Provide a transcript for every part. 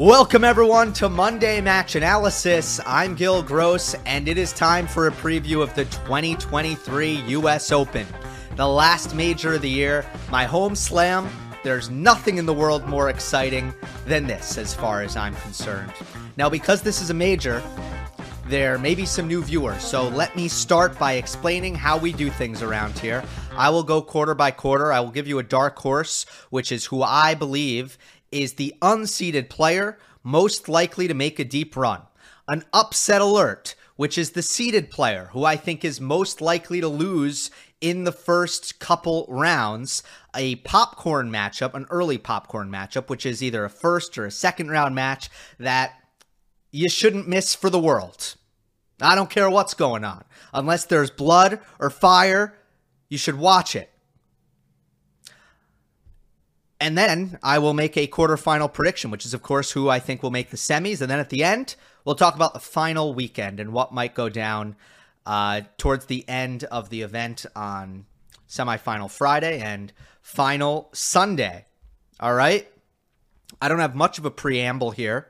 Welcome, everyone, to Monday Match Analysis. I'm Gill Gross, and it is time for a preview of the 2023 U.S. Open, the last major of the year, my home slam. There's nothing in the world more exciting than this, as far as I'm concerned. Now, because this is a major, there may be some new viewers, so let me start by explaining how we do things around here. I will go quarter by quarter. I will give you a dark horse, which is who I believe is the unseeded player most likely to make a deep run. An upset alert, which is the seeded player who I think is most likely to lose in the first couple rounds. A popcorn matchup, an early popcorn matchup, which is either a first or a second round match that you shouldn't miss for the world. I don't care what's going on. Unless there's blood or fire, you should watch it. And then I will make a quarterfinal prediction, which is, of course, who I think will make the semis. And then at the end, we'll talk about the final weekend and what might go down uh, towards the end of the event on semifinal Friday and final Sunday. All right. I don't have much of a preamble here.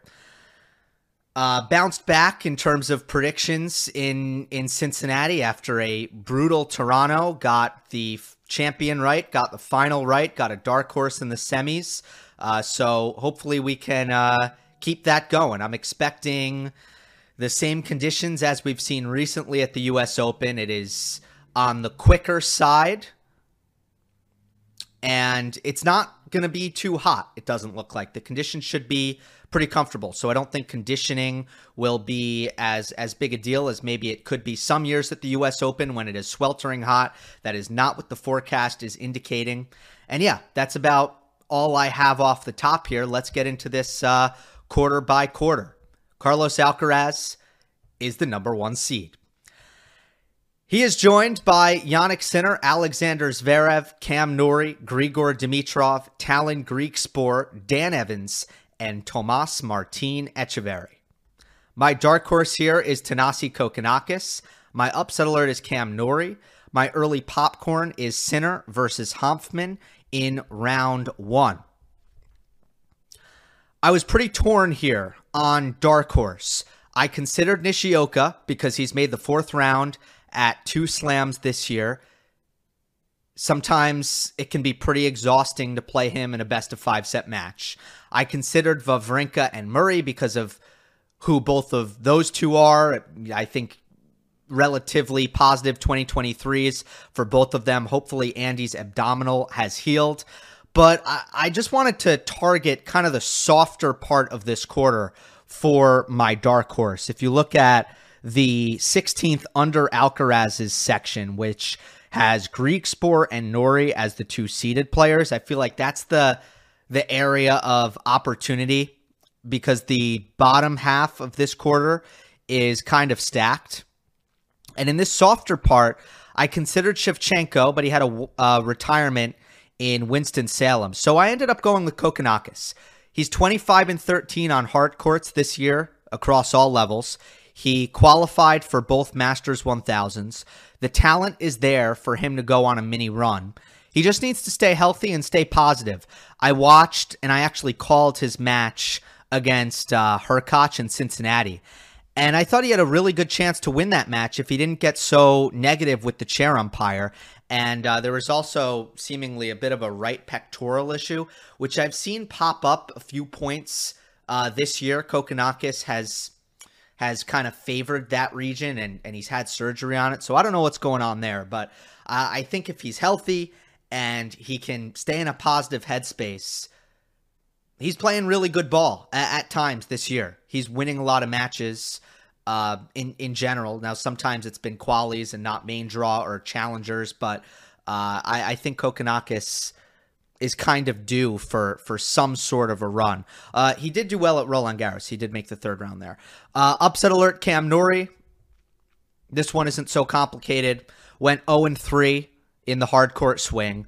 Uh, bounced back in terms of predictions in in Cincinnati after a brutal Toronto. Got the champion right, got the final right, got a dark horse in the semis. Uh, so hopefully we can uh, keep that going. I'm expecting the same conditions as we've seen recently at the U.S. Open. It is on the quicker side, and it's not going to be too hot. It doesn't look like the conditions should be pretty comfortable. So I don't think conditioning will be as as big a deal as maybe it could be some years at the US Open when it is sweltering hot. That is not what the forecast is indicating. And yeah, that's about all I have off the top here. Let's get into this uh, quarter by quarter. Carlos Alcaraz is the number one seed. He is joined by Jannik Sinner, Alexander Zverev, Cam Norrie, Grigor Dimitrov, Tallon Griekspoor, Dan Evans, and Tomas Martin Etcheverry. My dark horse here is Thanasi Kokkinakis. My upset alert is Cam Norrie. My early popcorn is Sinner versus Hanfmann in round one. I was pretty torn here on dark horse. I considered Nishioka because he's made the fourth round at two slams this year. Sometimes it can be pretty exhausting to play him in a best of five set match. I considered Wawrinka and Murray because of who both of those two are. I think relatively positive 2023s for both of them. Hopefully, Andy's abdominal has healed. But I, I just wanted to target kind of the softer part of this quarter for my dark horse. If you look at the 16th under Alcaraz's section, which has Griekspoor and Norrie as the two seeded players. I feel like that's the the area of opportunity because the bottom half of this quarter is kind of stacked. And in this softer part, I considered Shevchenko, but he had a uh, retirement in Winston-Salem. So I ended up going with Kokkinakis. He's 25 and 13 on hard courts this year across all levels. He qualified for both Masters 1000s. The talent is there for him to go on a mini run. He just needs to stay healthy and stay positive. I watched and I actually called his match against uh, Hurkacz in Cincinnati. And I thought he had a really good chance to win that match if he didn't get so negative with the chair umpire. And uh, there was also seemingly a bit of a right pectoral issue, which I've seen pop up a few points Uh, this year, Kokkinakis has has kind of favored that region and, and he's had surgery on it. So I don't know what's going on there, but uh, I think if he's healthy and he can stay in a positive headspace, he's playing really good ball at, at times this year. He's winning a lot of matches uh, in in general. Now sometimes it's been qualies and not main draw or challengers, but uh, I, I think Kokkinakis is kind of due for for some sort of a run. Uh, he did do well at Roland Garros. He did make the third round there. Uh, upset alert: Cam Norrie. This one isn't so complicated. Went 0 and 3 in the hard court swing.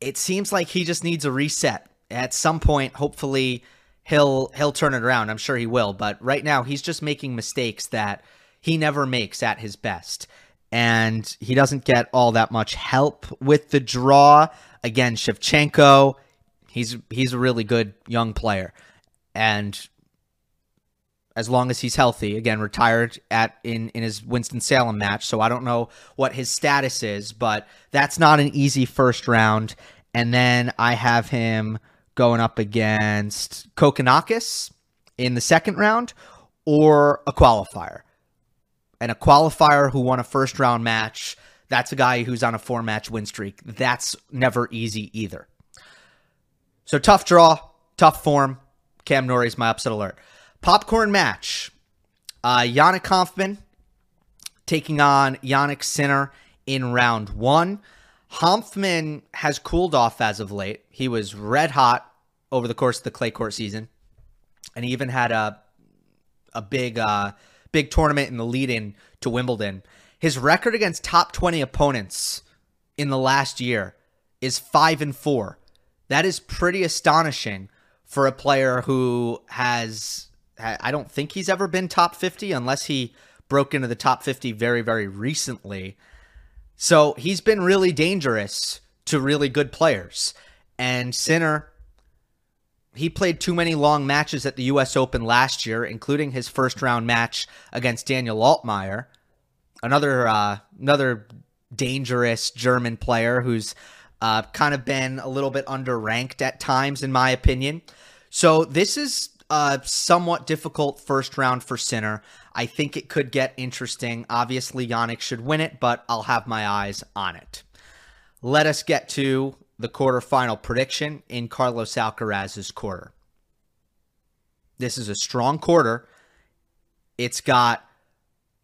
It seems like he just needs a reset at some point. Hopefully, he'll he'll turn it around. I'm sure he will. But right now, he's just making mistakes that he never makes at his best and he doesn't get all that much help with the draw. Again, Shevchenko, he's he's a really good young player, and as long as he's healthy, again retired at in in his Winston Salem match, so I don't know what his status is, but that's not an easy first round. And then I have him going up against Kokkinakis in the second round or a qualifier and a qualifier who won a first round match. That's a guy who's on a four match win streak. That's never easy either. So tough draw, tough form. Cam Norrie's my upset alert. Popcorn match. Uh, Yannick Hanfmann taking on Jannik Sinner in round one. Hanfmann has cooled off as of late. He was red hot over the course of the clay court season, and he even had a a big uh, big tournament in the lead in to Wimbledon. His record against top 20 opponents in the last year is 5 and 4. That is pretty astonishing for a player who has I don't think he's ever been top 50 unless he broke into the top 50 very very recently. So, he's been really dangerous to really good players. And Sinner he played too many long matches at the U.S. Open last year, including his first round match against Daniel Altmaier, another uh, another dangerous German player who's uh, kind of been a little bit underranked at times, in my opinion. So this is a somewhat difficult first round for Sinner. I think it could get interesting. Obviously, Jannik should win it, but I'll have my eyes on it. Let us get to the quarterfinal prediction in Carlos Alcaraz's quarter. This is a strong quarter. It's got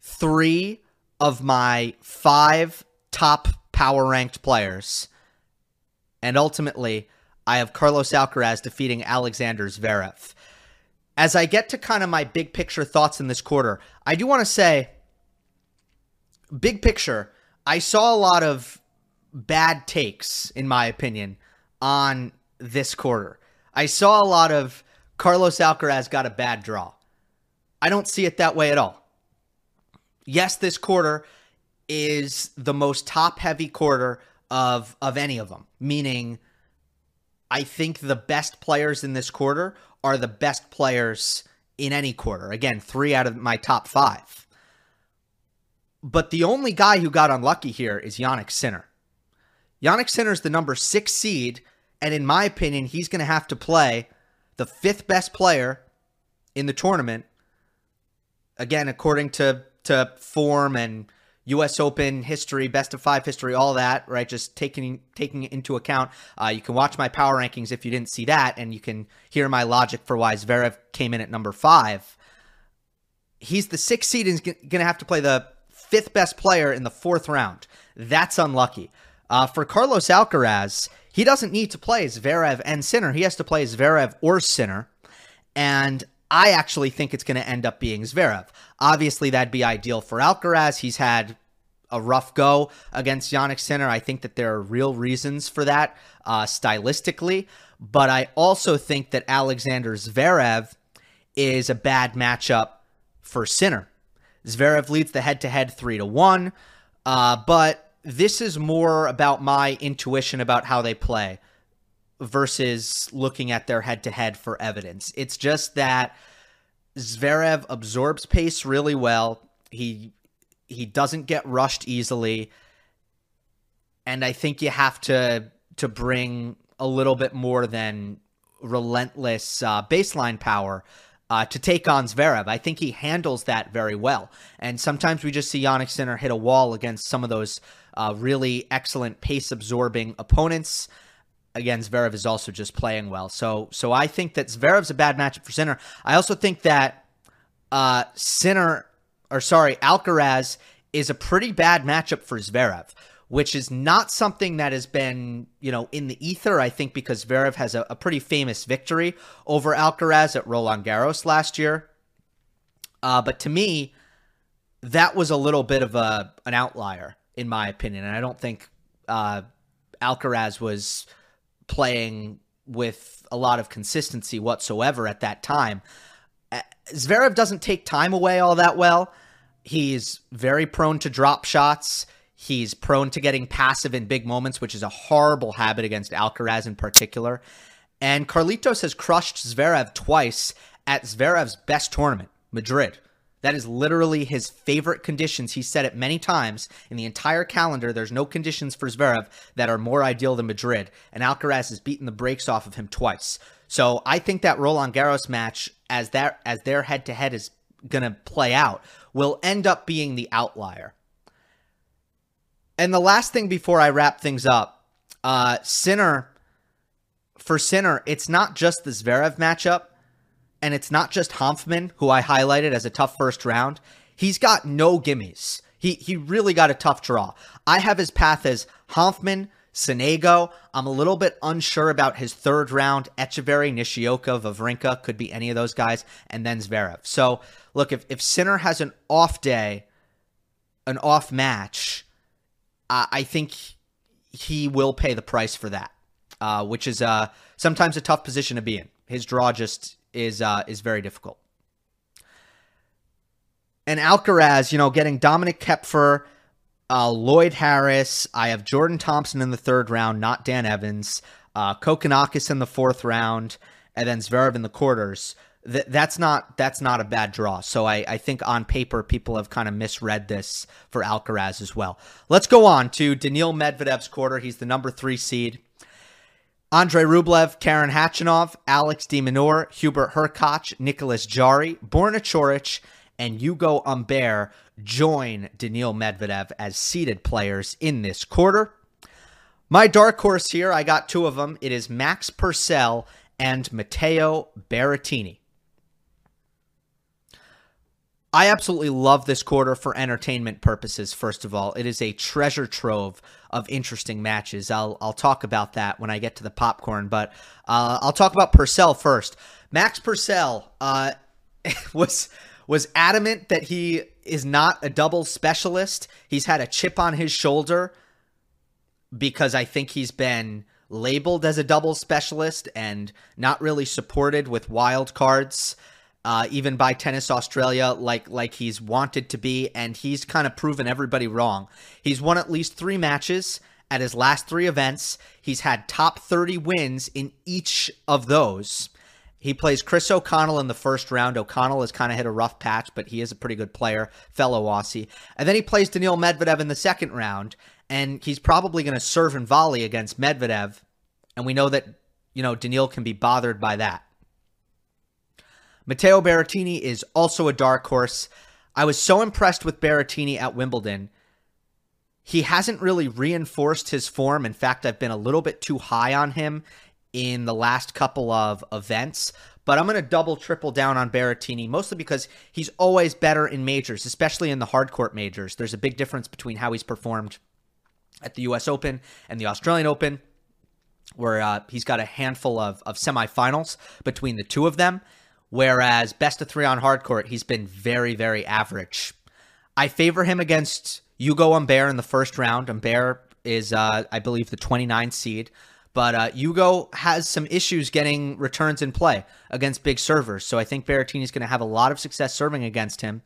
three of my five top power ranked players. And ultimately, I have Carlos Alcaraz defeating Alexander Zverev. As I get to kind of my big picture thoughts in this quarter, I do want to say, big picture, I saw a lot of bad takes, in my opinion, on this quarter. I saw a lot of Carlos Alcaraz got a bad draw. I don't see it that way at all. Yes, this quarter is the most top heavy quarter of of any of them, meaning I think the best players in this quarter are the best players in any quarter. Again, 3 out of my top 5. But the only guy who got unlucky here is Jannik Sinner. Jannik Sinner is the number six seed, and in my opinion, he's going to have to play the fifth best player in the tournament. Again, according to to form and U.S. Open history, best of five history, all that, right? Just taking taking into account. Uh, you can watch my power rankings if you didn't see that, and you can hear my logic for why Zverev came in at number five. He's the sixth seed and is going to have to play the fifth best player in the fourth round. That's unlucky. Uh, for Carlos Alcaraz, he doesn't need to play Zverev and Sinner. He has to play Zverev or Sinner. And I actually think it's going to end up being Zverev. Obviously, that'd be ideal for Alcaraz. He's had a rough go against Jannik Sinner. I think that there are real reasons for that uh, stylistically. But I also think that Alexander Zverev is a bad matchup for Sinner. Zverev leads the head to head 3 to 1. Uh, but this is more about my intuition about how they play versus looking at their head to head for evidence. It's just that Zverev absorbs pace really well. He he doesn't get rushed easily. And I think you have to to bring a little bit more than relentless uh, baseline power uh, to take on Zverev. I think he handles that very well. And sometimes we just see Jannik Sinner hit a wall against some of those uh, really excellent pace absorbing opponents. Again, Zverev is also just playing well. So, so I think that Zverev's a bad matchup for Sinner. I also think that uh, Sinner, or sorry, Alcaraz is a pretty bad matchup for Zverev which is not something that has been, you know, in the ether. I think because Zverev has a, a pretty famous victory over Alcaraz at Roland Garros last year. Uh, but to me, that was a little bit of a an outlier, in my opinion. And I don't think uh, Alcaraz was playing with a lot of consistency whatsoever at that time. Uh, Zverev doesn't take time away all that well. He's very prone to drop shots. He's prone to getting passive in big moments, which is a horrible habit against Alcaraz in particular. And Carlitos has crushed Zverev twice at Zverev's best tournament, Madrid. That is literally his favorite conditions. He said it many times in the entire calendar. There's no conditions for Zverev that are more ideal than Madrid. And Alcaraz has beaten the brakes off of him twice. So I think that Roland Garros match, as that as their head to head is gonna play out, will end up being the outlier. And the last thing before I wrap things up, uh, Sinner, for Sinner, it's not just the Zverev matchup, and it's not just Hanfmann, who I highlighted as a tough first round. He's got no gimmies. He he really got a tough draw. I have his path as Hanfmann, Sonego. I'm a little bit unsure about his third round. Etcheverry, Nishioka, Wawrinka could be any of those guys, and then Zverev. So look, if if Sinner has an off day, an off match, uh, I think he will pay the price for that, uh, which is uh, sometimes a tough position to be in. His draw just is uh, is very difficult. And Alcaraz, you know, getting Dominik Koepfer, uh, Lloyd Harris. I have Jordan Thompson in the third round, not Dan Evans. Uh, Kokkinakis in the fourth round, and then Zverev in the quarters th- that's not that's not a bad draw. So I, I think on paper people have kind of misread this for Alcaraz as well. Let's go on to Daniil Medvedev's quarter. He's the number three seed. Andre Rublev, Karen Khachanov, Alex de Minaur, Hubert Hurkacz, Nicolas Jarry, Borna Coric, and Ugo Humbert join Daniil Medvedev as seeded players in this quarter. My dark horse here, I got two of them. It is Max Purcell and Matteo Berrettini. I absolutely love this quarter for entertainment purposes. First of all, it is a treasure trove of interesting matches. I'll I'll talk about that when I get to the popcorn, but uh, I'll talk about Purcell first. Max Purcell uh, was was adamant that he is not a double specialist. He's had a chip on his shoulder because I think he's been labeled as a double specialist and not really supported with wild cards uh, even by Tennis Australia, like like he's wanted to be, and he's kind of proven everybody wrong. He's won at least three matches at his last three events. He's had top 30 wins in each of those. He plays Chris O'Connell in the first round. O'Connell has kind of hit a rough patch, but he is a pretty good player, fellow Aussie. And then he plays Daniil Medvedev in the second round, and he's probably going to serve and volley against Medvedev. And we know that, you know, Daniil can be bothered by that. Matteo Berrettini is also a dark horse. I was so impressed with Berrettini at Wimbledon. He hasn't really reinforced his form. In fact, I've been a little bit too high on him in the last couple of events. But I'm going to double, triple down on Berrettini, mostly because he's always better in majors, especially in the hardcourt majors. There's a big difference between how he's performed at the U.S. Open and the Australian Open, where uh, he's got a handful of, of semifinals between the two of them. Whereas best of three on hardcourt, he's been very, very average. I favor him against Ugo Humbert in the first round. Humbert is, uh, I believe, the 29 seed. But uh, Ugo has some issues getting returns in play against big servers. So I think Berrettini is going to have a lot of success serving against him.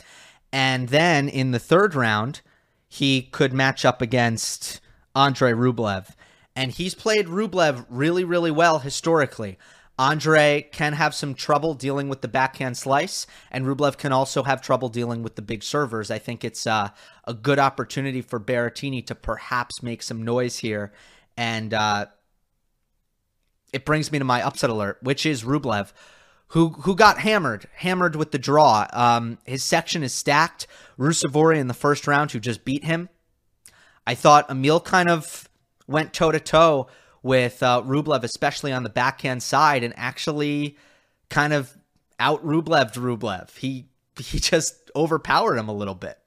And then in the third round, he could match up against Andre Rublev. And he's played Rublev really, really well historically. Andre can have some trouble dealing with the backhand slice, and Rublev can also have trouble dealing with the big servers. I think it's uh, a good opportunity for Berrettini to perhaps make some noise here and uh, it brings me to my upset alert, which is Rublev, who who got hammered, hammered with the draw. Um, his section is stacked. Ruusuvuori in the first round, who just beat him. I thought Emil kind of went toe to toe with uh, Rublev, especially on the backhand side, and actually kind of out Rubleved Rublev. He he just overpowered him a little bit.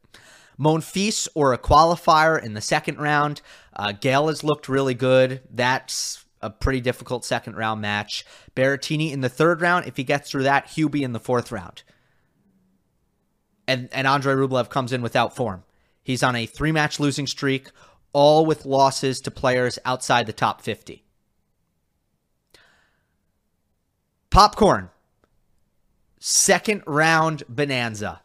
Monfils or a qualifier in the second round. Uh, Gael has looked really good. That's a pretty difficult second round match. Berrettini in the third round. If he gets through that, Hubie in the fourth round. And and Andrei Rublev comes in without form. He's on a three match losing streak, all with losses to players outside the top 50. Popcorn. Second round bonanza.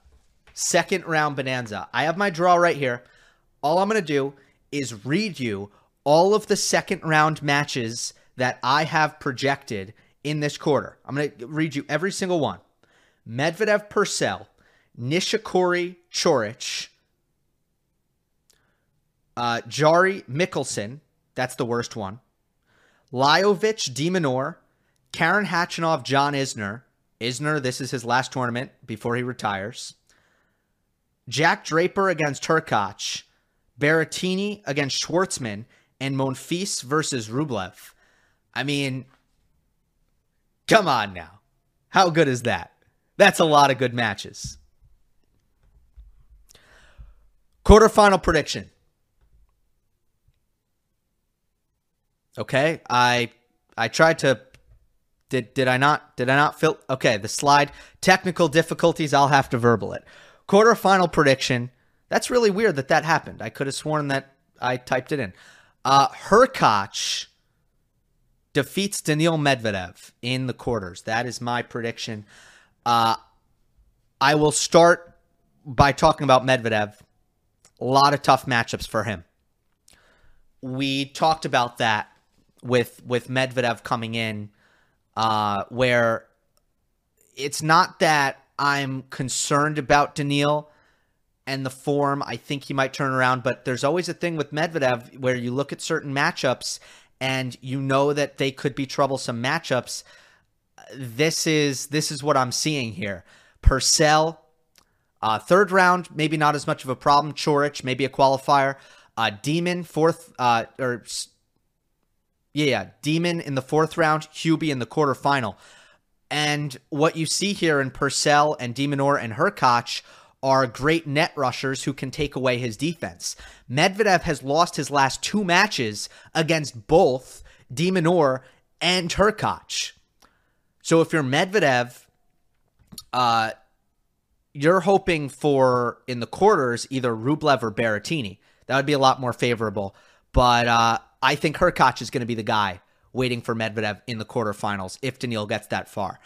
Second round bonanza. I have my draw right here. All I'm going to do is read you all of the second round matches that I have projected in this quarter. I'm going to read you every single one. Medvedev Purcell, Nishikori Coric, uh, Jarry Michelsen, that's the worst one. Lajovic de Minaur, Karen Khachanov, John Isner. Isner, this is his last tournament before he retires. Jack Draper against Hurkacz, Berrettini against Schwartzman, and Monfils versus Rublev. I mean, come on now. How good is that? That's a lot of good matches. Quarterfinal prediction. Okay, I I tried to did did I not did I not fill okay, the slide technical difficulties, I'll have to verbal it. Quarterfinal prediction. That's really weird that that happened. I could have sworn that I typed it in. Uh Hurkacz defeats Daniil Medvedev in the quarters. That is my prediction. Uh I will start by talking about Medvedev. A lot of tough matchups for him. We talked about that with with Medvedev coming in, uh, where it's not that I'm concerned about Daniil and the form. I think he might turn around, but there's always a thing with Medvedev where you look at certain matchups and you know that they could be troublesome matchups. This is this is what I'm seeing here. Purcell, uh, third round, maybe not as much of a problem. Coric, maybe a qualifier. Uh, Demon, fourth, uh, or yeah, yeah, Demon in the fourth round, Hubie in the quarterfinal. And what you see here in Purcell and de Minaur and Hurkacz are great net rushers who can take away his defense. Medvedev has lost his last two matches against both de Minaur and Hurkacz. So if you're Medvedev, uh, you're hoping for in the quarters either Rublev or Berrettini. That would be a lot more favorable. But uh, I think Hurkacz is going to be the guy waiting for Medvedev in the quarterfinals if Daniil gets that far.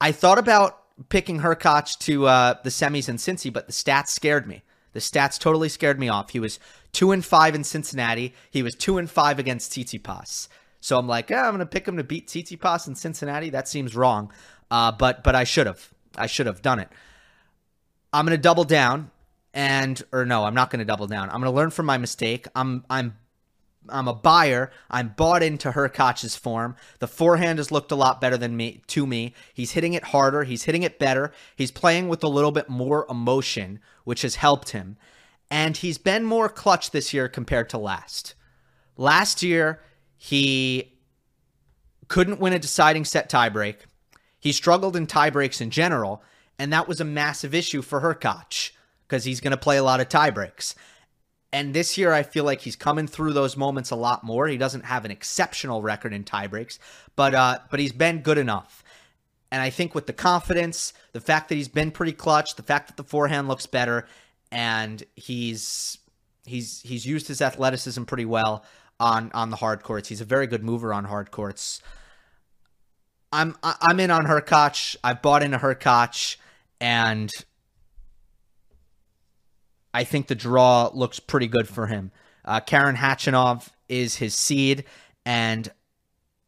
I thought about picking Hurkacz to uh, the semis in Cincy, but the stats scared me. The stats totally scared me off. He was two and five in Cincinnati. He was two and five against Tsitsipas. So I'm like, I'm going to pick him to beat Tsitsipas in Cincinnati. That seems wrong, uh, but but I should have. I should have done it. I'm going to double down, and or no, I'm not going to double down. I'm going to learn from my mistake. I'm I'm I'm a buyer. I'm bought into Hurkacz's form. The forehand has looked a lot better than me to me. He's hitting it harder. He's hitting it better. He's playing with a little bit more emotion, which has helped him. And he's been more clutch this year compared to last. Last year, he couldn't win a deciding set tiebreak. He struggled in tiebreaks in general, and that was a massive issue for Hurkacz because he's going to play a lot of tiebreaks. And this year, I feel like he's coming through those moments a lot more. He doesn't have an exceptional record in tiebreaks, but uh, but he's been good enough. And I think with the confidence, the fact that he's been pretty clutch, the fact that the forehand looks better, and he's he's he's used his athleticism pretty well on on the hard courts. He's a very good mover on hard courts. I'm I'm in on Hurkacz. I've bought into Hurkacz, and I think the draw looks pretty good for him. Uh, Karen Khachanov is his seed, and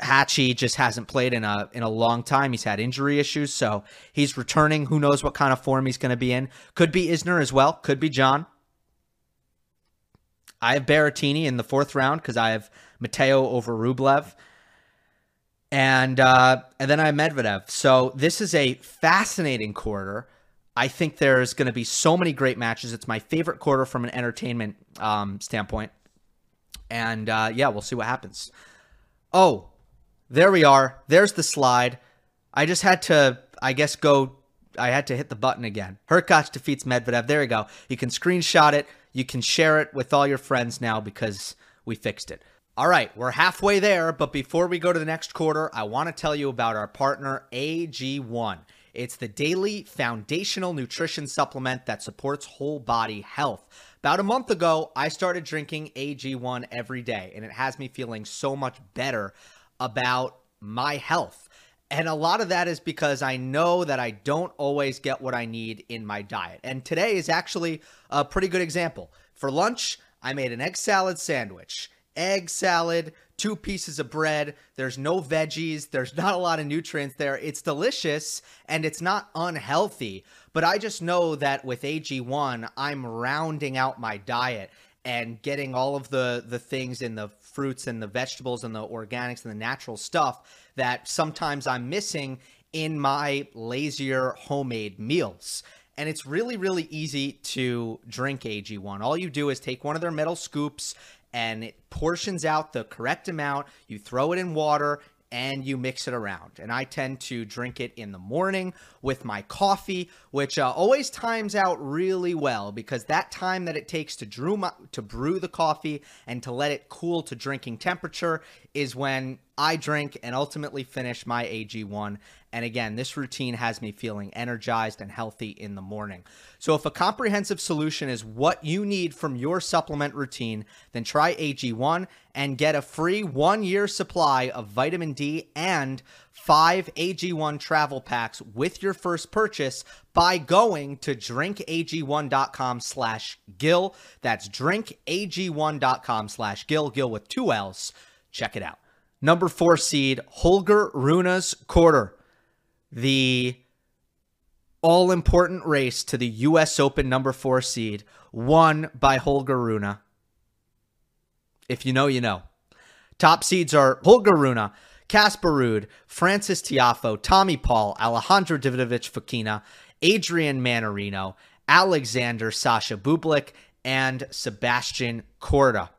Hatchie just hasn't played in a in a long time. He's had injury issues, so he's returning. Who knows what kind of form he's going to be in? Could be Isner as well. Could be John. I have Berrettini in the fourth round because I have Matteo over Rublev. And uh, and then I have Medvedev. So this is a fascinating quarter. I think there's going to be so many great matches. It's my favorite quarter from an entertainment um, standpoint. And uh, yeah, we'll see what happens. Oh, there we are. There's the slide. I just had to, I guess, go. I had to hit the button again. Hurkacz defeats Medvedev. There you go. You can screenshot it. You can share it with all your friends now because we fixed it. All right, we're halfway there, but before we go to the next quarter, I want to tell you about our partner, AG1. It's the daily foundational nutrition supplement that supports whole body health. About a month ago, I started drinking AG1 every day, and it has me feeling so much better about my health. And a lot of that is because I know that I don't always get what I need in my diet. And today is actually a pretty good example. For lunch, I made an egg salad sandwich egg salad, two pieces of bread. There's no veggies. There's not a lot of nutrients there. It's delicious and it's not unhealthy. But I just know that with AG1, I'm rounding out my diet and getting all of the the things in the fruits and the vegetables and the organics and the natural stuff that sometimes I'm missing in my lazier homemade meals. And it's really, really easy to drink AG1. All you do is take one of their metal scoops and it portions out the correct amount. You throw it in water and you mix it around. And I tend to drink it in the morning with my coffee, which uh, always times out really well because that time that it takes to brew, my, to brew the coffee and to let it cool to drinking temperature is when I drink and ultimately finish my AG1. And again, this routine has me feeling energized and healthy in the morning. So, if a comprehensive solution is what you need from your supplement routine, then try AG1 and get a free one year supply of vitamin D and five AG1 travel packs with your first purchase by going to drinkag1.com slash Gill. That's drinkag1.com slash Gill, Gill with two L's. Check it out. Number four seed, Holger Rune's quarter the all important race to the U.S. Open number four seed, won by Holger Rune. If you know, you know. Top seeds are Holger Rune, Casper Ruud, Frances Tiafoe, Tommy Paul, Alejandro Davidovich Fokina, Adrian Mannarino, Alexander Sasha Bublik, and Sebastian Korda.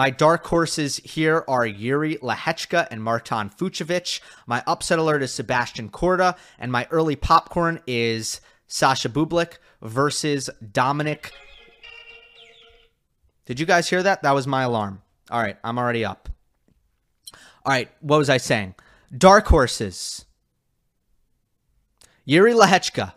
My dark horses here are Jiri Lehecka and Martin Fucsovics. My upset alert is Sebastian Korda, and my early popcorn is Sasha Bublik versus Dominic. Did you guys hear that? That was my alarm. All right, I'm already up. All right, what was I saying? Dark horses. Jiri Lehecka.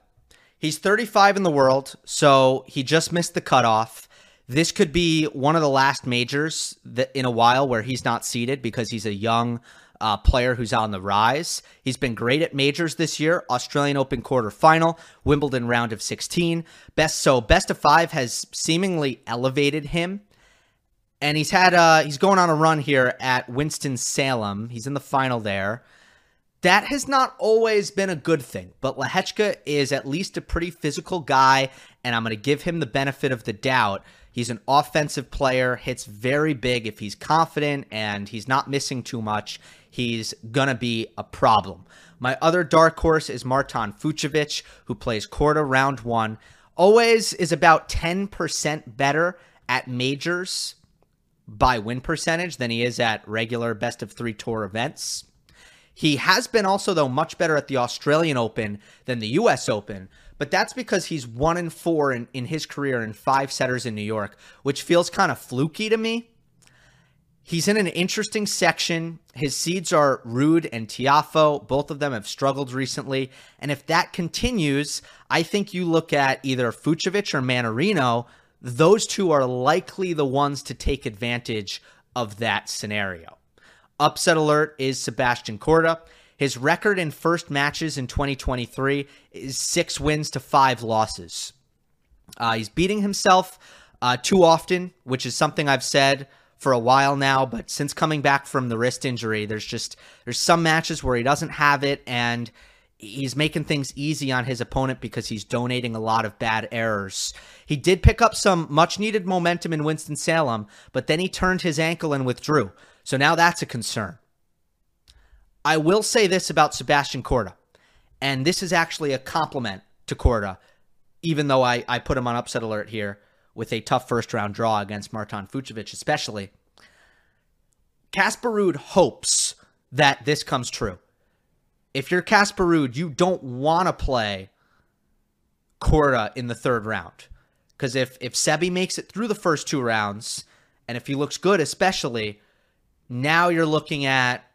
He's 35 in the world, so he just missed the cutoff. This could be one of the last majors that in a while where he's not seeded because he's a young uh, player who's on the rise. He's been great at majors this year. Australian Open quarterfinal, Wimbledon round of 16. Best so best of five has seemingly elevated him, and he's had uh he's going on a run here at Winston Salem. He's in the final there. That has not always been a good thing, but Lehecka is at least a pretty physical guy, and I'm going to give him the benefit of the doubt He's an offensive player, hits very big. If he's confident and he's not missing too much, he's going to be a problem. My other dark horse is Marton Fucsovics, who plays Korda round one. Always is about 10% better at majors by win percentage than he is at regular best of three tour events. He has been also, though, much better at the Australian Open than the US Open, but that's because he's one and four in, in his career in five setters in New York, which feels kind of fluky to me. He's in an interesting section. His seeds are Ruud and Tiafoe. Both of them have struggled recently. And if that continues, I think you look at either Fucsovics or Mannarino. Those two are likely the ones to take advantage of that scenario. Upset alert is Sebastian Korda. His record in first matches in 2023 is six wins to five losses. Uh, he's beating himself uh, too often, which is something I've said for a while now. But since coming back from the wrist injury, there's just there's some matches where he doesn't have it, and he's making things easy on his opponent because he's donating a lot of bad errors. He did pick up some much needed momentum in Winston Salem, but then he turned his ankle and withdrew. So now that's a concern. I will say this about Sebastian Korda, and this is actually a compliment to Korda, even though I, I put him on upset alert here with a tough first round draw against Martin Fucsovics, especially. Casper hopes that this comes true. If you're Casper you don't want to play Korda in the third round. Because if, if Sebi makes it through the first two rounds, and if he looks good, especially, now you're looking at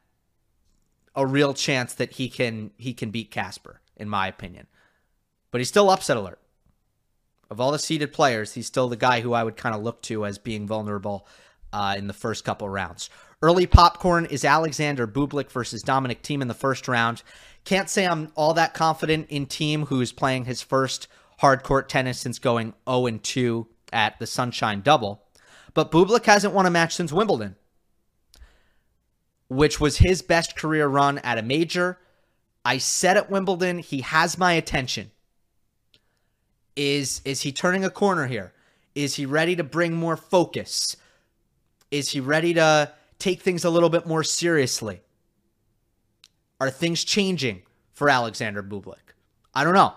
a real chance that he can he can beat Casper, in my opinion. But he's still upset alert. Of all the seeded players, he's still the guy who I would kind of look to as being vulnerable uh, in the first couple rounds. Early popcorn is Alexander Bublik versus Dominic Thiem in the first round. Can't say I'm all that confident in Thiem, who's playing his first hard court tennis since going 0 2 at the Sunshine Double. But Bublik hasn't won a match since Wimbledon, which was his best career run at a major. I said at Wimbledon, he has my attention. Is is he turning a corner here? Is he ready to bring more focus? Is he ready to take things a little bit more seriously? Are things changing for Alexander Bublik? I don't know.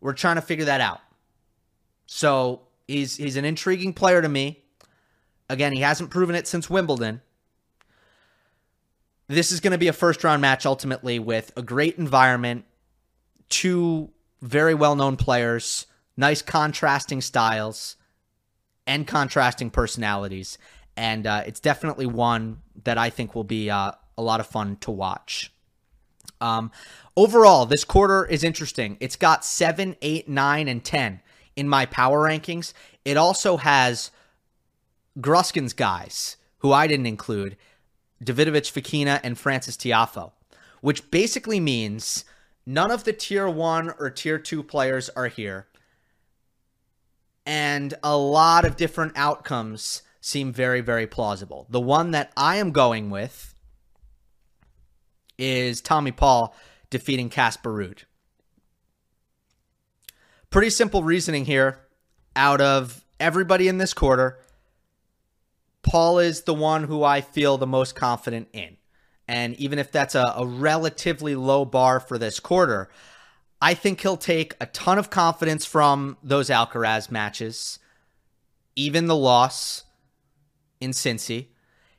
We're trying to figure that out. So he's he's an intriguing player to me. Again, he hasn't proven it since Wimbledon. This is going to be a first round match ultimately with a great environment, two very well known players, nice contrasting styles, and contrasting personalities. And uh, it's definitely one that I think will be uh, a lot of fun to watch. Um, overall, this quarter is interesting. It's got seven, eight, nine, and 10 in my power rankings. It also has Gruskin's guys, who I didn't include, Davidovich Fokina and Frances Tiafoe, which basically means none of the tier one or tier two players are here. And a lot of different outcomes seem very, very plausible. The one that I am going with is Tommy Paul defeating Casper Ruud. Pretty simple reasoning here. Out of everybody in this quarter, Paul is the one who I feel the most confident in. And even if that's a, a relatively low bar for this quarter, I think he'll take a ton of confidence from those Alcaraz matches, even the loss in Cincy.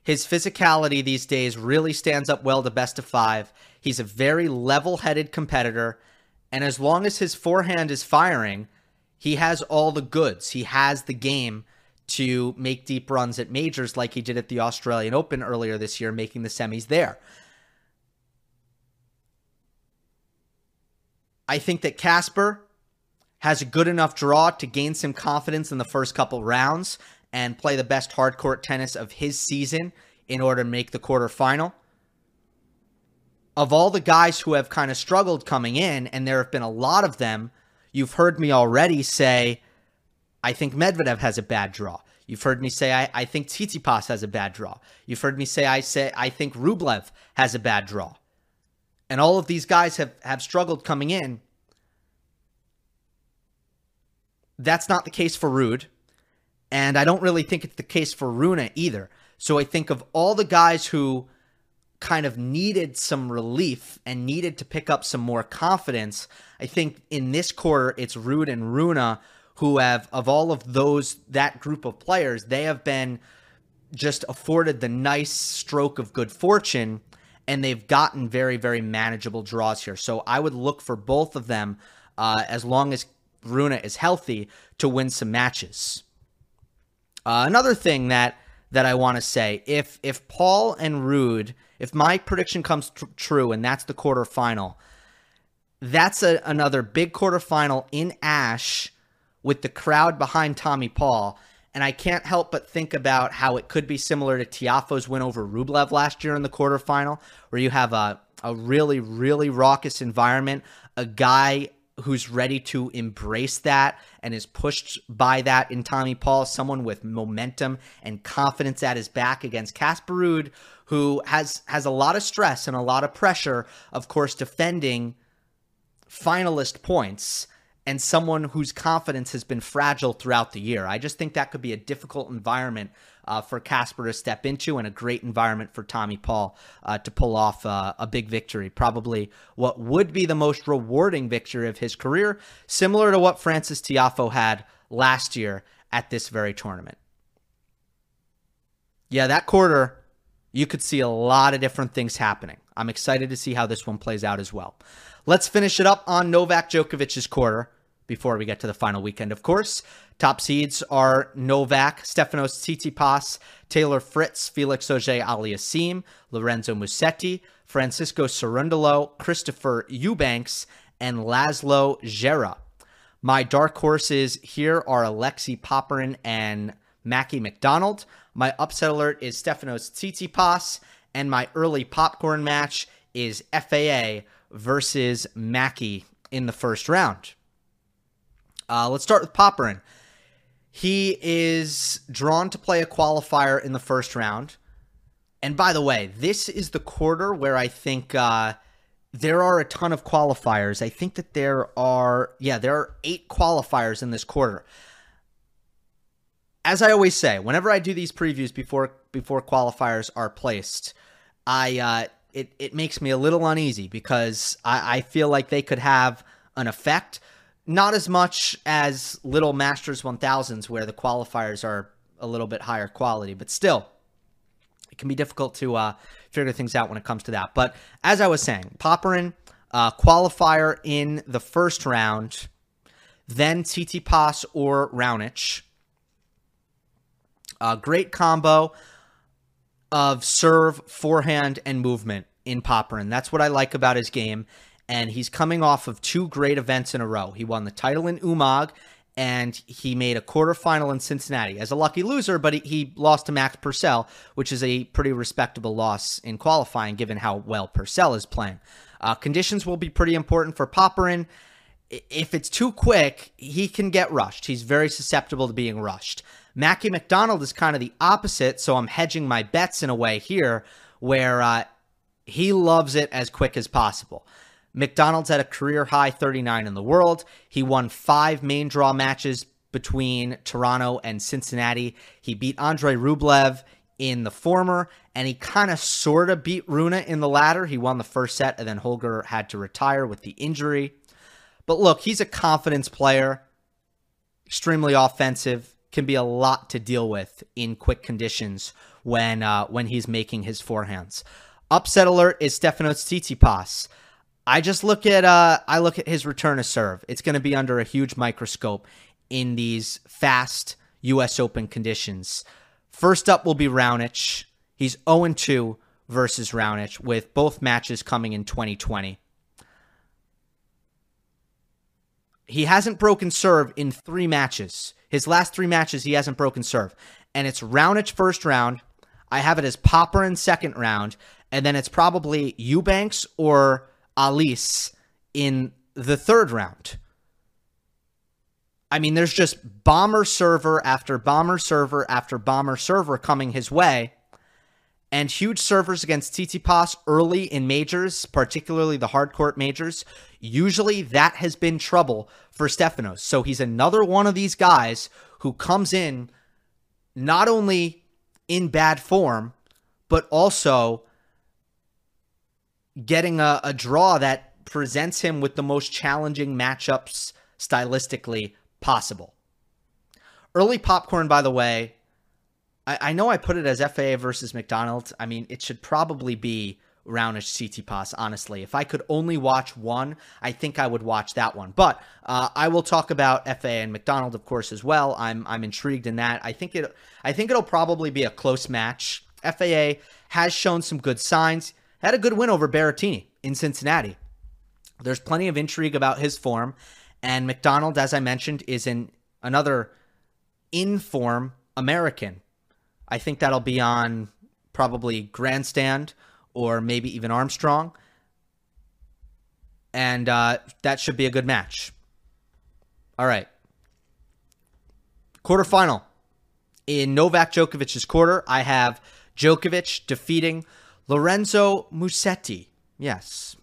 His physicality these days really stands up well to best of five. He's a very level headed competitor. And as long as his forehand is firing, he has all the goods. He has the game to make deep runs at majors like he did at the Australian Open earlier this year, making the semis there. I think that Casper has a good enough draw to gain some confidence in the first couple rounds and play the best hard court tennis of his season in order to make the quarterfinal. Of all the guys who have kind of struggled coming in, and there have been a lot of them, you've heard me already say, I think Medvedev has a bad draw. You've heard me say I, I think Tsitsipas has a bad draw. You've heard me say I say I think Rublev has a bad draw. And all of these guys have, have struggled coming in. That's not the case for Ruud. And I don't really think it's the case for Rune either. So I think of all the guys who kind of needed some relief and needed to pick up some more confidence, I think in this quarter it's Ruud and Rune who have of all of those that group of players, they have been just afforded the nice stroke of good fortune and they've gotten very very manageable draws here. So I would look for both of them uh, as long as Rune is healthy to win some matches. Uh, another thing that that I want to say, if if Paul and Ruud, if my prediction comes tr- true and that's the quarterfinal, that's a, another big quarterfinal in Ashe with the crowd behind Tommy Paul. And I can't help but think about how it could be similar to Tiafoe's win over Rublev last year in the quarterfinal, where you have a, a really, really raucous environment, a guy who's ready to embrace that and is pushed by that in Tommy Paul, someone with momentum and confidence at his back against Casper Ruud, who has has a lot of stress and a lot of pressure, of course, defending finalist points and someone whose confidence has been fragile throughout the year. I just think that could be a difficult environment uh, for Casper to step into and a great environment for Tommy Paul uh, to pull off uh, a big victory. Probably what would be the most rewarding victory of his career, similar to what Frances Tiafoe had last year at this very tournament. Yeah, that quarter, you could see a lot of different things happening. I'm excited to see how this one plays out as well. Let's finish it up on Novak Djokovic's quarter before we get to the final weekend, of course. Top seeds are Novak, Stefanos Tsitsipas, Taylor Fritz, Felix Auger-Aliassime, Lorenzo Musetti, Francisco Cerundolo, Christopher Eubanks, and Laslo Djere. My dark horses here are Alexei Popyrin and Mackie McDonald. My upset alert is Stefanos Tsitsipas, and my early popcorn match is FAA versus Mackie in the first round. Uh, let's start with Popyrin. He is drawn to play a qualifier in the first round. And by the way, this is the quarter where I think uh, there are a ton of qualifiers. I think that there are, yeah, there are eight qualifiers in this quarter. As I always say, whenever I do these previews before before qualifiers are placed, I uh, it it makes me a little uneasy because I, I feel like they could have an effect. Not as much as little Masters 1000s where the qualifiers are a little bit higher quality, but still, it can be difficult to uh, figure things out when it comes to that. But as I was saying, Popyrin, uh, qualifier in the first round, then Tsitsipas or Raonic. A great combo of serve, forehand, and movement in Popyrin. That's what I like about his game. And he's coming off of two great events in a row. He won the title in Umag and he made a quarterfinal in Cincinnati as a lucky loser, but he, he, lost to Max Purcell, which is a pretty respectable loss in qualifying given how well Purcell is playing. Uh, conditions will be pretty important for Popyrin. If it's too quick, he can get rushed. He's very susceptible to being rushed. Mackie McDonald is kind of the opposite, so I'm hedging my bets in a way here where uh, he loves it as quick as possible. McDonald's at a career high 39 in the world. He won five main draw matches between Toronto and Cincinnati. He beat Andre Rublev in the former, and he kind of sort of beat Rune in the latter. He won the first set, and then Holger had to retire with the injury. But look, he's a confidence player, extremely offensive, can be a lot to deal with in quick conditions when uh, when he's making his forehands. Upset alert is Stefanos Tsitsipas. I just look at uh, I look at his return to serve. It's going to be under a huge microscope in these fast U.S. Open conditions. First up will be Raonic. He's 0 2 versus Raonic, with both matches coming in 2020. He hasn't broken serve in three matches. His last three matches, he hasn't broken serve. And it's Raonic first round. I have it as Popyrin second round. And then it's probably Eubanks or Halys in the third round. I mean, there's just bomber server after bomber server after bomber server coming his way. And huge servers against Tsitsipas early in majors, particularly the hardcourt majors. Usually that has been trouble for Stefanos. So he's another one of these guys who comes in not only in bad form, but also getting a, a draw that presents him with the most challenging matchups stylistically possible. Early popcorn, by the way, I, I, know I put it as FAA versus McDonald's. I mean, it should probably be Raonic Tsitsipas, honestly. If I could only watch one, I think I would watch that one. But uh, I will talk about FAA and McDonald, of course, as well. I'm I'm intrigued in that. I think it I think it'll probably be a close match. FAA has shown some good signs had a good win over Berrettini in Cincinnati. There's plenty of intrigue about his form, and McDonald, as I mentioned, is in another in form American. I think that'll be on probably Grandstand or maybe even Armstrong. And uh, that should be a good match. All right. Quarterfinal. In Novak Djokovic's quarter, I have Djokovic defeating Lorenzo Musetti. Yes.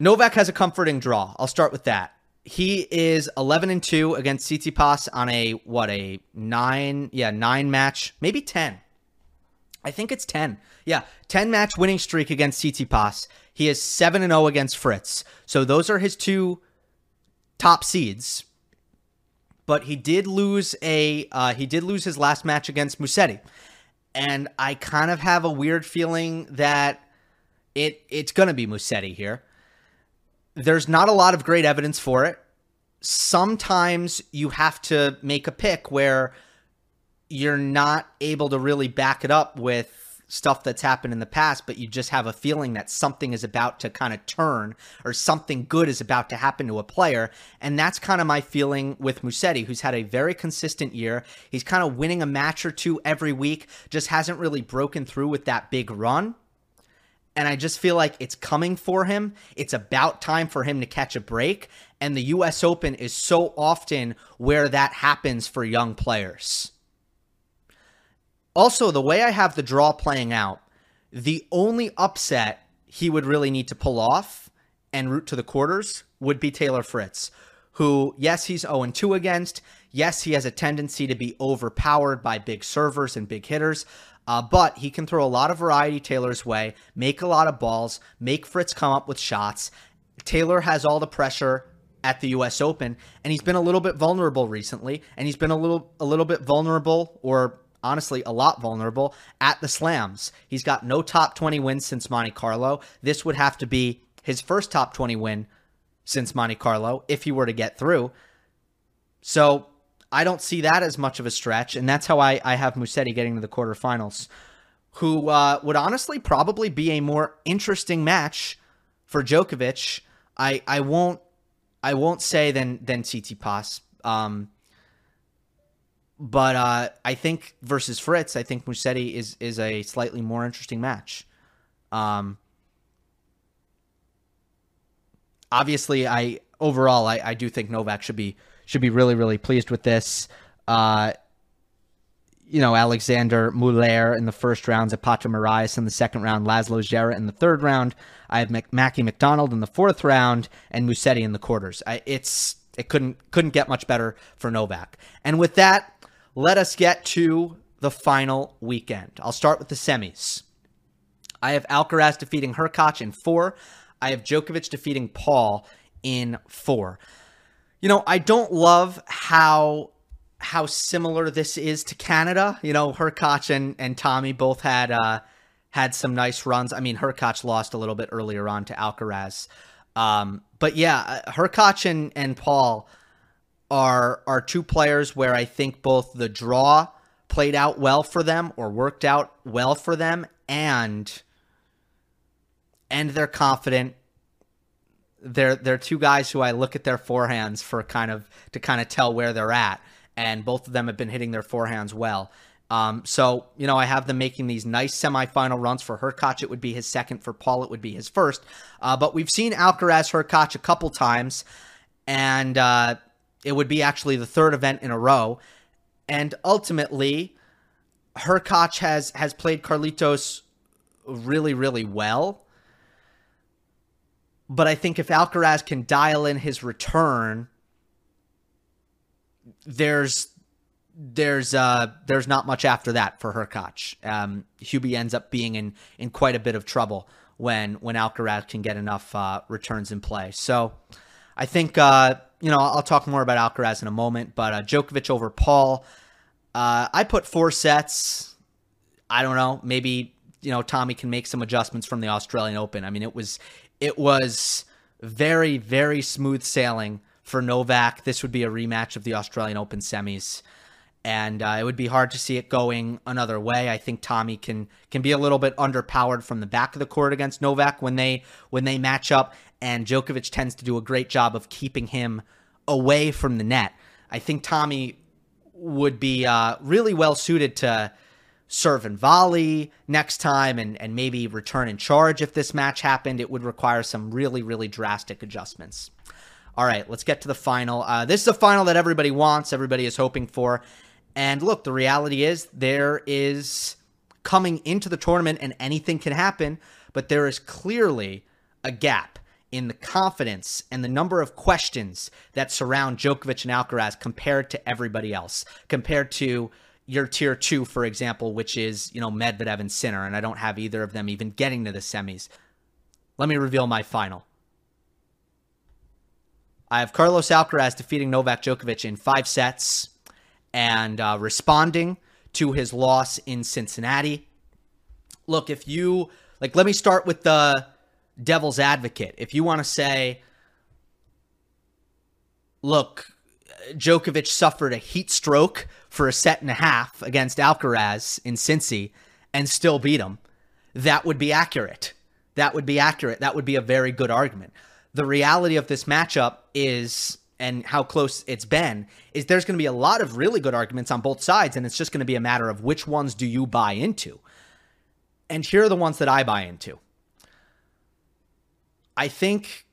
Novak has a comforting draw. I'll start with that. He is 11 and 2 against Tsitsipas on a what a 9 yeah, 9 match, maybe 10. I think it's 10. Yeah, 10 match winning streak against Tsitsipas. He is 7 and 0 against Fritz. So those are his two top seeds. But he did lose a uh, he did lose his last match against Musetti. And I kind of have a weird feeling that it it's going to be Musetti here. There's not a lot of great evidence for it. Sometimes you have to make a pick where you're not able to really back it up with stuff that's happened in the past, but you just have a feeling that something is about to kind of turn or something good is about to happen to a player. And that's kind of my feeling with Musetti, who's had a very consistent year. He's kind of winning a match or two every week, just hasn't really broken through with that big run and I just feel like it's coming for him. It's about time for him to catch a break. And the US Open is so often where that happens for young players. Also, the way I have the draw playing out, the only upset he would really need to pull off and route to the quarters would be Taylor Fritz, who, yes, he's 0 2 against. Yes, he has a tendency to be overpowered by big servers and big hitters. Uh, but he can throw a lot of variety Taylor's way, make a lot of balls, make Fritz come up with shots. Taylor has all the pressure at the US Open and he's been a little bit vulnerable recently and he's been a little a little bit vulnerable or honestly a lot vulnerable at the slams. He's got no top 20 wins since Monte Carlo. This would have to be his first top 20 win since Monte Carlo if he were to get through. So I don't see that as much of a stretch, and that's how I, I have Musetti getting to the quarterfinals, who uh, would honestly probably be a more interesting match for Djokovic. I I won't I won't say than than Tsitsipas. Um, but uh, I think versus Fritz, I think Musetti is is a slightly more interesting match. Um, obviously, I overall I, I do think Novak should be should be really, really pleased with this. Uh, you know, Alexander Muller in the first round, Zapata Miralles in the second round, Laslo Djere in the third round. I have Mackie McDonald in the fourth round, and Musetti in the quarters. I, it's it couldn't couldn't get much better for Novak. And with that, let us get to the final weekend. I'll start with the semis. I have Alcaraz defeating Hurkacz in four. I have Djokovic defeating Paul in four. You know, I don't love how how similar this is to Canada. You know, Hurkacz and, and Tommy both had uh, had some nice runs. I mean, Hurkacz lost a little bit earlier on to Alcaraz. Um, but yeah, uh, Hurkacz and, and Paul are are two players where I think both the draw played out well for them or worked out well for them and and they're confident they're they're two guys who I look at their forehands for kind of to kind of tell where they're at, and both of them have been hitting their forehands well. Um, so you know, I have them making these nice semifinal runs for Hurkacz. It would be his second for Paul. It would be his first. Uh, but we've seen Alcaraz Hurkacz a couple times, and uh, it would be actually the third event in a row. And ultimately, Hurkacz has has played Carlitos really, really well. But I think if Alcaraz can dial in his return, there's there's uh there's not much after that for Hurkacz. Um, Hubie ends up being in in quite a bit of trouble when when Alcaraz can get enough uh, returns in play. So I think uh, you know I'll talk more about Alcaraz in a moment, but uh, Djokovic over Paul. Uh, I put four sets. I don't know. Maybe you know Tommy can make some adjustments from the Australian Open. I mean, it was it was very, very smooth sailing for Novak. This would be a rematch of the Australian Open semis. And uh, it would be hard to see it going another way. I think Tommy can can be a little bit underpowered from the back of the court against Novak when they when they match up, and Djokovic tends to do a great job of keeping him away from the net. I think Tommy would be uh, really well suited to serve and volley next time and, and maybe return in charge if this match happened. It would require some really, really drastic adjustments. All right, let's get to the final. Uh, this is a final that everybody wants, everybody is hoping for. And look, the reality is there is coming into the tournament and anything can happen, but there is clearly a gap in the confidence and the number of questions that surround Djokovic and Alcaraz compared to everybody else, compared to your tier two, for example, which is, you know, Medvedev and Sinner, and I don't have either of them even getting to the semis. Let me reveal my final. I have Carlos Alcaraz defeating Novak Djokovic in five sets and uh, responding to his loss in Cincinnati. Look, if you like, let me start with the devil's advocate. If you want to say, look, Djokovic suffered a heat stroke for a set and a half against Alcaraz in Cincy and still beat him, that would be accurate. That would be accurate. That would be a very good argument. The reality of this matchup is, and how close it's been, is there's going to be a lot of really good arguments on both sides, and it's just going to be a matter of which ones do you buy into. And here are the ones that I buy into. I think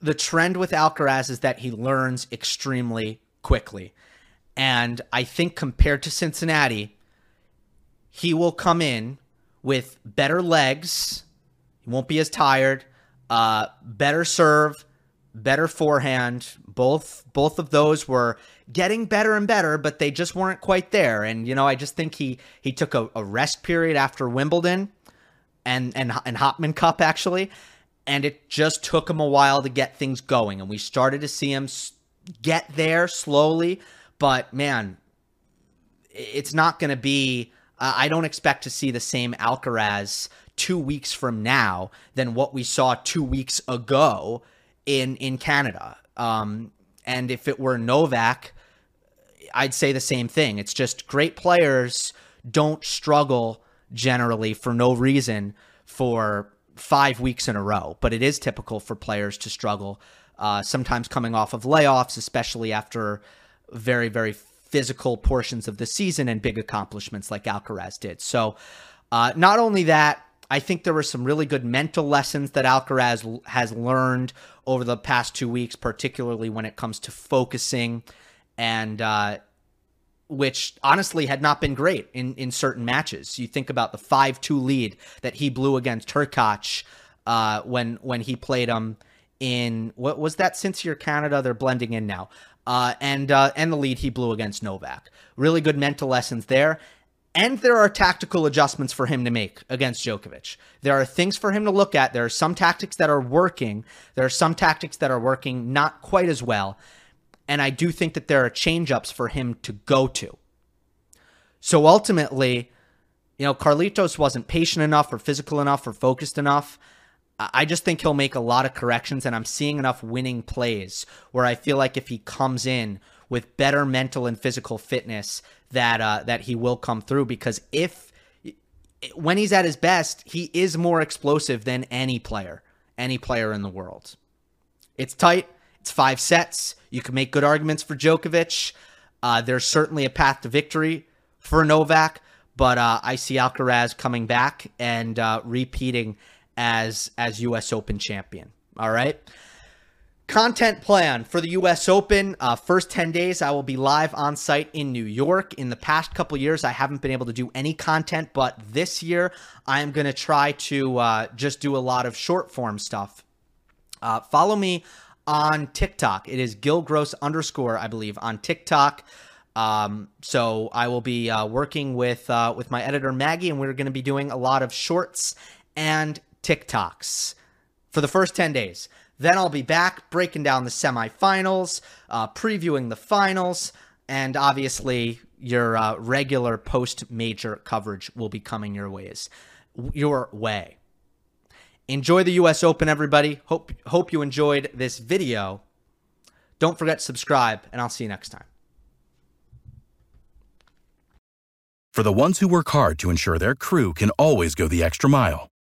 the trend with Alcaraz is that he learns extremely quickly. And I think compared to Cincinnati, he will come in with better legs. He won't be as tired. Uh, better serve, better forehand. Both both of those were getting better and better, but they just weren't quite there. And you know, I just think he he took a, a rest period after Wimbledon and and and Hopman Cup actually, and it just took him a while to get things going. And we started to see him get there slowly, but man, it's not going to be. Uh, I don't expect to see the same Alcaraz two weeks from now than what we saw two weeks ago in in Canada. Um, and if it were Novak, I'd say the same thing. It's just great players don't struggle generally for no reason for five weeks in a row, but it is typical for players to struggle, uh, sometimes coming off of layoffs, especially after very, very physical portions of the season and big accomplishments like Alcaraz did. So, uh, not only that, I think there were some really good mental lessons that Alcaraz has learned over the past two weeks, particularly when it comes to focusing and uh, which honestly had not been great in, in certain matches. You think about the 5 2 lead that he blew against Hurkacz uh, when, when he played him in what was that since you're Canada? They're blending in now. Uh, and uh, and the lead he blew against Novak. Really good mental lessons there. And there are tactical adjustments for him to make against Djokovic. There are things for him to look at. There are some tactics that are working. There are some tactics that are working not quite as well. And I do think that there are change-ups for him to go to. So ultimately, you know, Carlitos wasn't patient enough or physical enough or focused enough. I just think he'll make a lot of corrections, and I'm seeing enough winning plays where I feel like if he comes in with better mental and physical fitness, that uh, that he will come through. Because if when he's at his best, he is more explosive than any player, any player in the world. It's tight. It's five sets. You can make good arguments for Djokovic. Uh, there's certainly a path to victory for Novak, but uh, I see Alcaraz coming back and uh, repeating as as U.S. Open champion. All right. Content plan for the U.S. Open. Uh, first 10 days, I will be live on site in New York. In the past couple years, I haven't been able to do any content, but this year, I am going to try to uh, just do a lot of short form stuff. Uh, follow me on TikTok. It is Gill Gross underscore, I believe, on TikTok. Um, so I will be uh, working with uh, with my editor Maggie, and we're going to be doing a lot of shorts and TikToks for the first ten days. Then I'll be back breaking down the semifinals, uh, previewing the finals, and obviously your uh, regular post major coverage will be coming your ways, your way. Enjoy the US Open, everybody. Hope hope you enjoyed this video. Don't forget to subscribe, and I'll see you next time. For the ones who work hard to ensure their crew can always go the extra mile,